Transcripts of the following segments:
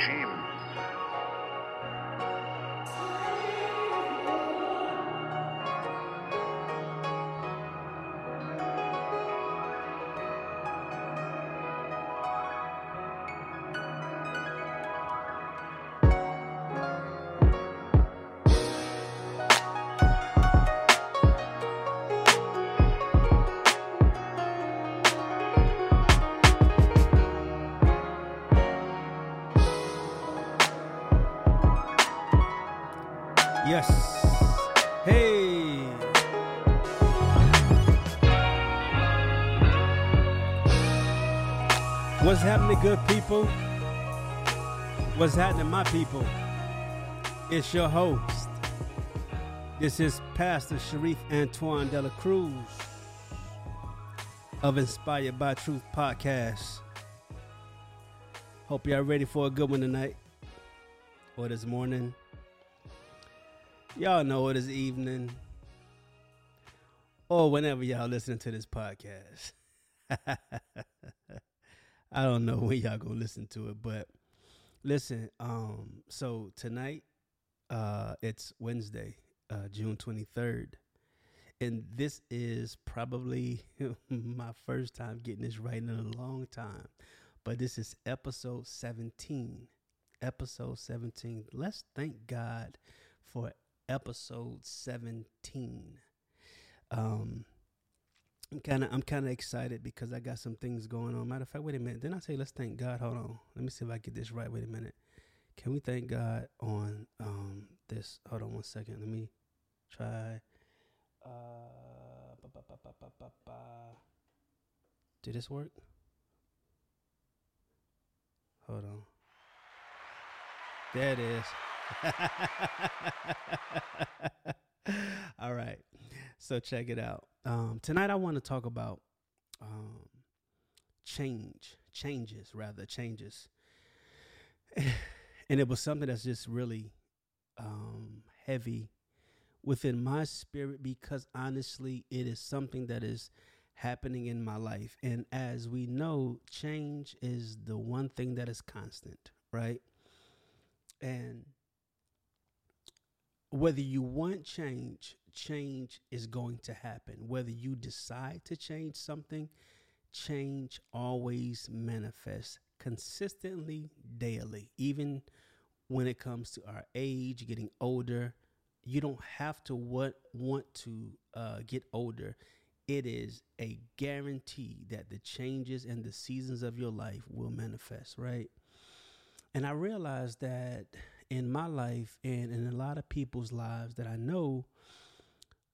regime. Yes. Hey. What's happening, good people? What's happening, my people? It's your host. This is Pastor Sharif Antoine de la Cruz of Inspired by Truth podcast. Hope y'all ready for a good one tonight or this morning. Y'all know it is evening or whenever y'all listening to this podcast. I don't know when y'all gonna listen to it, but listen. Um, so tonight, uh, it's Wednesday, uh, June twenty third, and this is probably my first time getting this right in a long time. But this is episode seventeen. Episode seventeen. Let's thank God for episode 17. Um, I'm kind of I'm kind of excited because I got some things going on. Matter of fact, wait a minute. Then I say let's thank God. Hold on. Let me see if I get this right. Wait a minute. Can we thank God on um this? Hold on one second. Let me try. Uh. Did this work? Hold on. There it is. All right. So check it out. Um, tonight I want to talk about um, change, changes rather, changes. and it was something that's just really um, heavy within my spirit because honestly, it is something that is happening in my life. And as we know, change is the one thing that is constant, right? And whether you want change, change is going to happen. Whether you decide to change something, change always manifests consistently daily. Even when it comes to our age, getting older, you don't have to what want to uh, get older. It is a guarantee that the changes and the seasons of your life will manifest, right? And I realized that in my life and in a lot of people's lives that I know,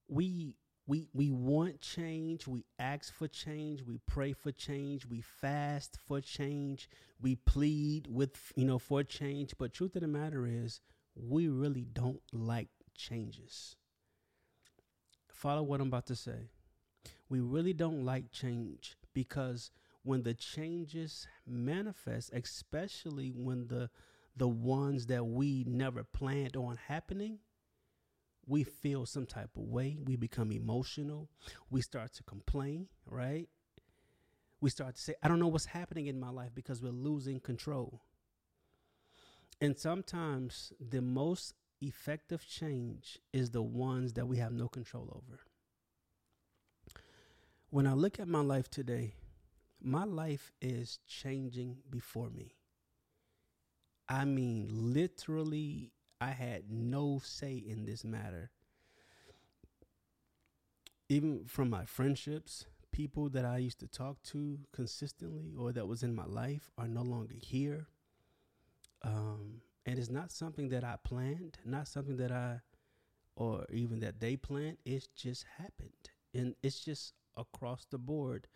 we we we want change, we ask for change, we pray for change, we fast for change, we plead with you know for change, but truth of the matter is we really don't like changes. Follow what I'm about to say. We really don't like change because when the changes manifest, especially when the the ones that we never planned on happening, we feel some type of way. We become emotional. We start to complain, right? We start to say, I don't know what's happening in my life because we're losing control. And sometimes the most effective change is the ones that we have no control over. When I look at my life today, my life is changing before me. I mean, literally, I had no say in this matter. Even from my friendships, people that I used to talk to consistently or that was in my life are no longer here. Um, and it's not something that I planned, not something that I, or even that they planned. It's just happened. And it's just across the board.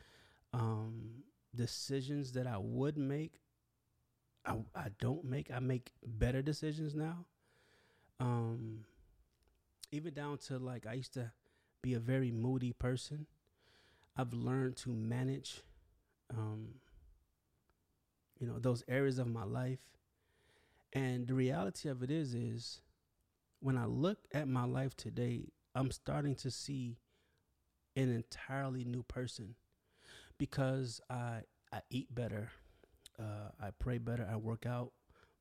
Um, decisions that I would make I, I don't make. I make better decisions now. Um, even down to like I used to be a very moody person. I've learned to manage, um, you know, those areas of my life. And the reality of it is, is when I look at my life today, I'm starting to see an entirely new person because I I eat better. Uh, I pray better. I work out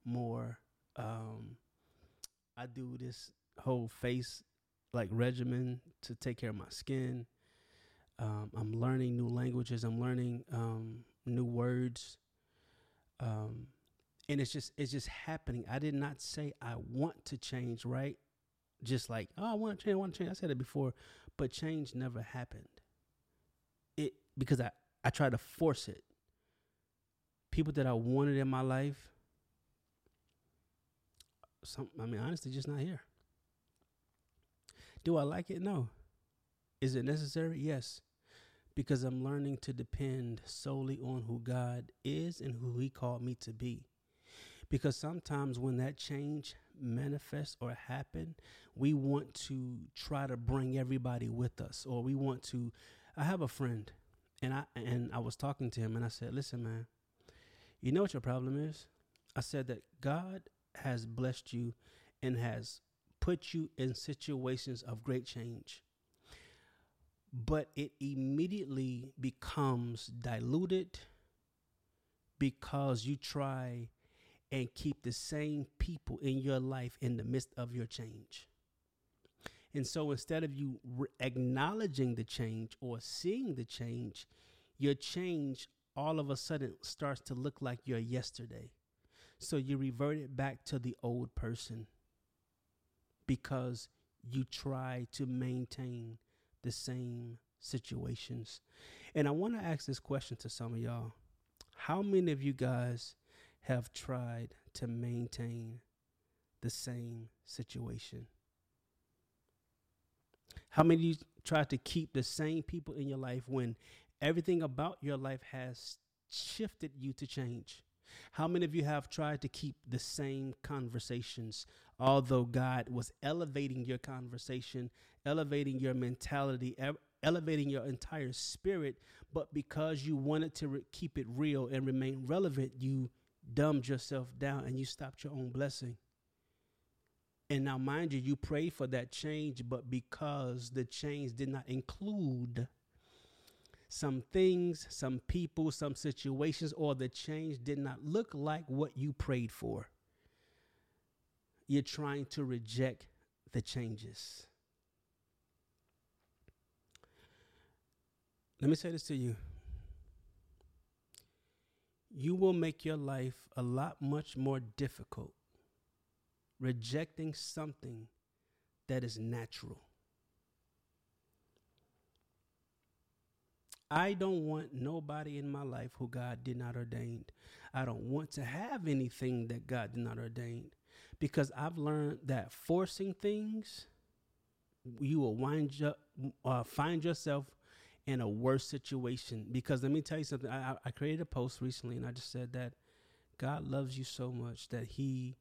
more. Um, I do this whole face like regimen to take care of my skin. Um, I'm learning new languages. I'm learning um, new words. Um, and it's just it's just happening. I did not say I want to change, right? Just like oh, I want to change, I want to change. I said it before, but change never happened. It because I I tried to force it. People that I wanted in my life, some I mean honestly, just not here. Do I like it? No. Is it necessary? Yes. Because I'm learning to depend solely on who God is and who He called me to be. Because sometimes when that change manifests or happen, we want to try to bring everybody with us, or we want to. I have a friend, and I and I was talking to him, and I said, "Listen, man, you know what your problem is." I said that God has blessed you and has put you in situations of great change. But it immediately becomes diluted because you try and keep the same people in your life in the midst of your change. And so instead of you re- acknowledging the change or seeing the change, your change all of a sudden starts to look like your yesterday. So you revert it back to the old person because you try to maintain the same situations. And I want to ask this question to some of y'all. How many of you guys have tried to maintain the same situation? How many of you try to keep the same people in your life when everything about your life has shifted you to change? How many of you have tried to keep the same conversations although God was elevating your conversation, elevating your mentality, elevating your entire spirit, but because you wanted to re- keep it real and remain relevant, you dumbed yourself down and you stopped your own blessing. And now, mind you, you prayed for that change, but because the change did not include some things, some people, some situations, or the change did not look like what you prayed for you're trying to reject the changes. Let me say this to you. You will make your life a lot much more difficult rejecting something that is natural. I don't want nobody in my life who God did not ordain. I don't want to have anything that God did not ordain because I've learned that forcing things, you will wind up, uh, find yourself in a worse situation. Because let me tell you something. I, I created a post recently, and I just said that God loves you so much that He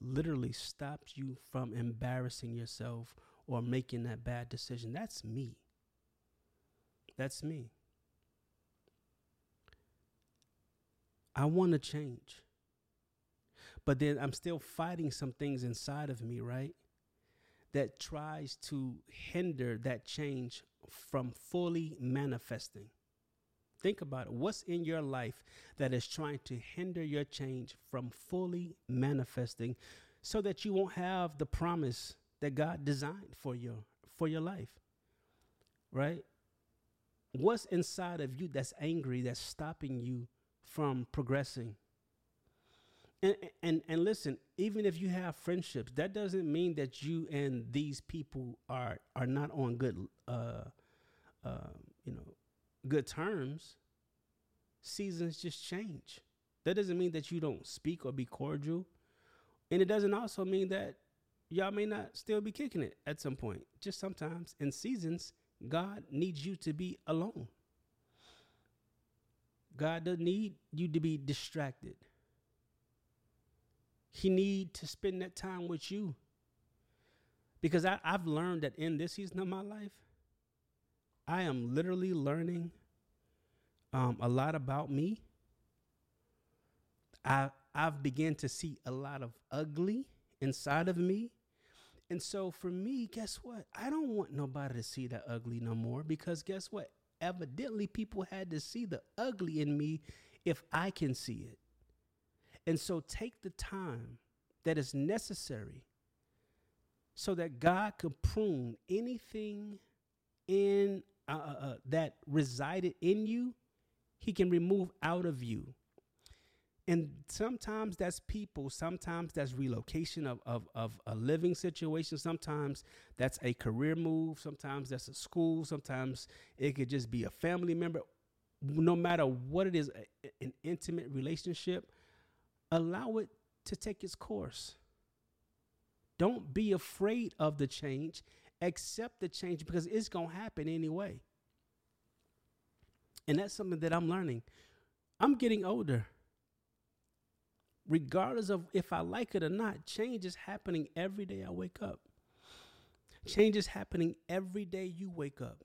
literally stops you from embarrassing yourself or making that bad decision. That's me. That's me. I want to change. But then I'm still fighting some things inside of me, right? That tries to hinder that change from fully manifesting. Think about it. What's in your life that is trying to hinder your change from fully manifesting so that you won't have the promise that God designed for your for your life? Right? What's inside of you that's angry that's stopping you from progressing? And, and and listen, even if you have friendships, that doesn't mean that you and these people are are not on good uh uh you know good terms. Seasons just change. That doesn't mean that you don't speak or be cordial. And it doesn't also mean that y'all may not still be kicking it at some point. Just sometimes in seasons, God needs you to be alone. God doesn't need you to be distracted. He need to spend that time with you. Because I, I've learned that in this season of my life, I am literally learning um, a lot about me. I I've begun to see a lot of ugly inside of me. And so for me, guess what? I don't want nobody to see that ugly no more because guess what? Evidently people had to see the ugly in me if I can see it. And so take the time that is necessary so that God could prune anything in uh, uh, uh, that resided in you, He can remove out of you. And sometimes that's people, sometimes that's relocation of, of, of a living situation, sometimes that's a career move, sometimes that's a school, sometimes it could just be a family member. No matter what it is, a, an intimate relationship, allow it to take its course. Don't be afraid of the change. Accept the change because it's going to happen anyway. And that's something that I'm learning. I'm getting older. Regardless of if I like it or not, change is happening every day I wake up. Change is happening every day you wake up.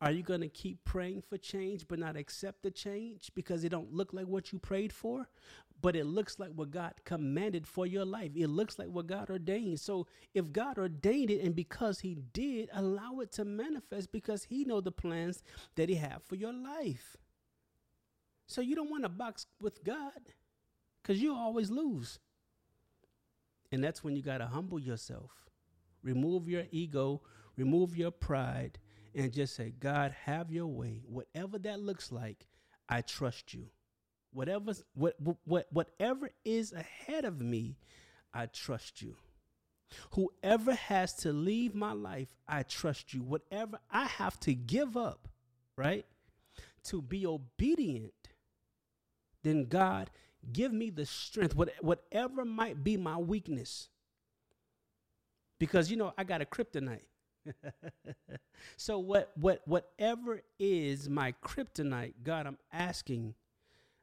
Are you going to keep praying for change but not accept the change because it don't look like what you prayed for? But it looks like what God commanded for your life. It looks like what God ordained. So if God ordained it and because he did, allow it to manifest because he know the plans that he have for your life. So you don't want to box with God because you always lose. And that's when you got to humble yourself. Remove your ego, remove your pride, and just say, God, have your way. Whatever that looks like, I trust you. Whatever, what, what, whatever is ahead of me, I trust you. Whoever has to leave my life, I trust you. Whatever I have to give up, right, to be obedient, then God, give me the strength, what, whatever might be my weakness. Because, you know, I got a kryptonite. so what what whatever is my kryptonite, God, I'm asking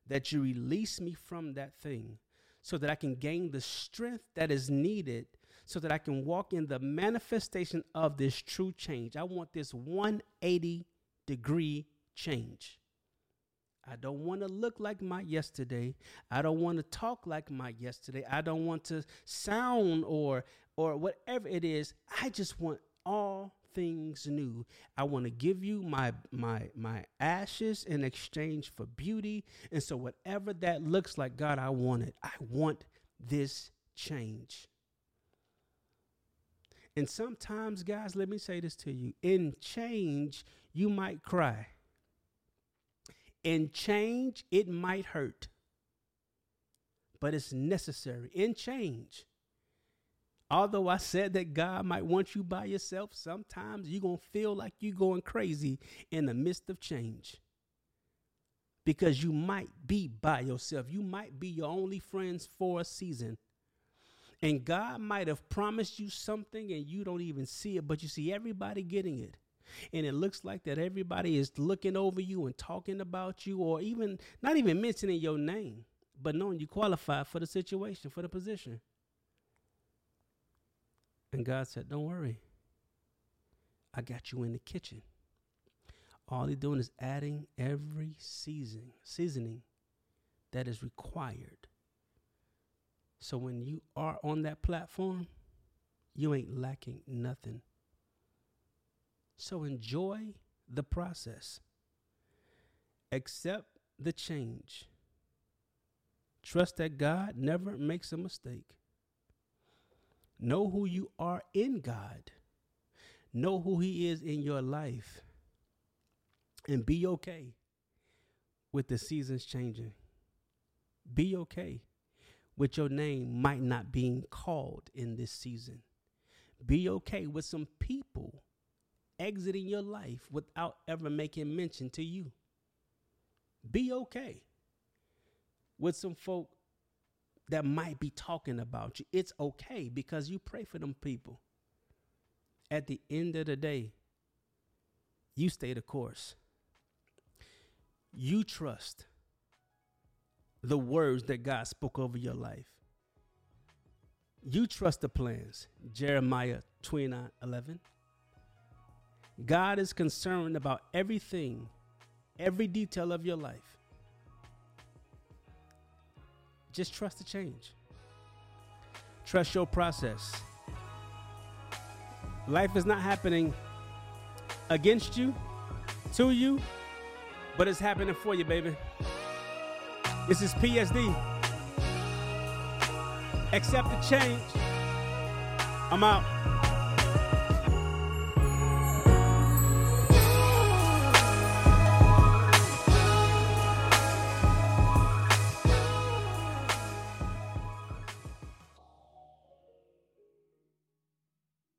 that you release me from that thing so that I can gain the strength that is needed so that I can walk in the manifestation of this true change. I want this 180 degree change. I don't want to look like my yesterday. I don't want to talk like my yesterday. I don't want to sound or or whatever it is. I just want all things new. I want to give you my my my ashes in exchange for beauty. And so whatever that looks like, God, I want it. I want this change. And sometimes, guys, let me say this to you. In change, you might cry. In change, it might hurt. But it's necessary. In change, Although I said that God might want you by yourself, sometimes you're going to feel like you're going crazy in the midst of change. Because you might be by yourself. You might be your only friends for a season. And God might have promised you something and you don't even see it, but you see everybody getting it. And it looks like that everybody is looking over you and talking about you, or even not even mentioning your name, but knowing you qualify for the situation, for the position. And God said, Don't worry. I got you in the kitchen. All he's doing is adding every season, seasoning that is required. So when you are on that platform, you ain't lacking nothing. So enjoy the process. Accept the change. Trust that God never makes a mistake. Know who you are in God. Know who He is in your life. And be okay with the seasons changing. Be okay with your name might not being called in this season. Be okay with some people exiting your life without ever making mention to you. Be okay with some folk that might be talking about you. It's okay because you pray for them people. At the end of the day, you stay the course. You trust the words that God spoke over your life. You trust the plans. Jeremiah 29 11. God is concerned about everything, every detail of your life. Just trust the change. Trust your process. Life is not happening against you, to you, but it's happening for you, baby. This is PSD. Accept the change. I'm out.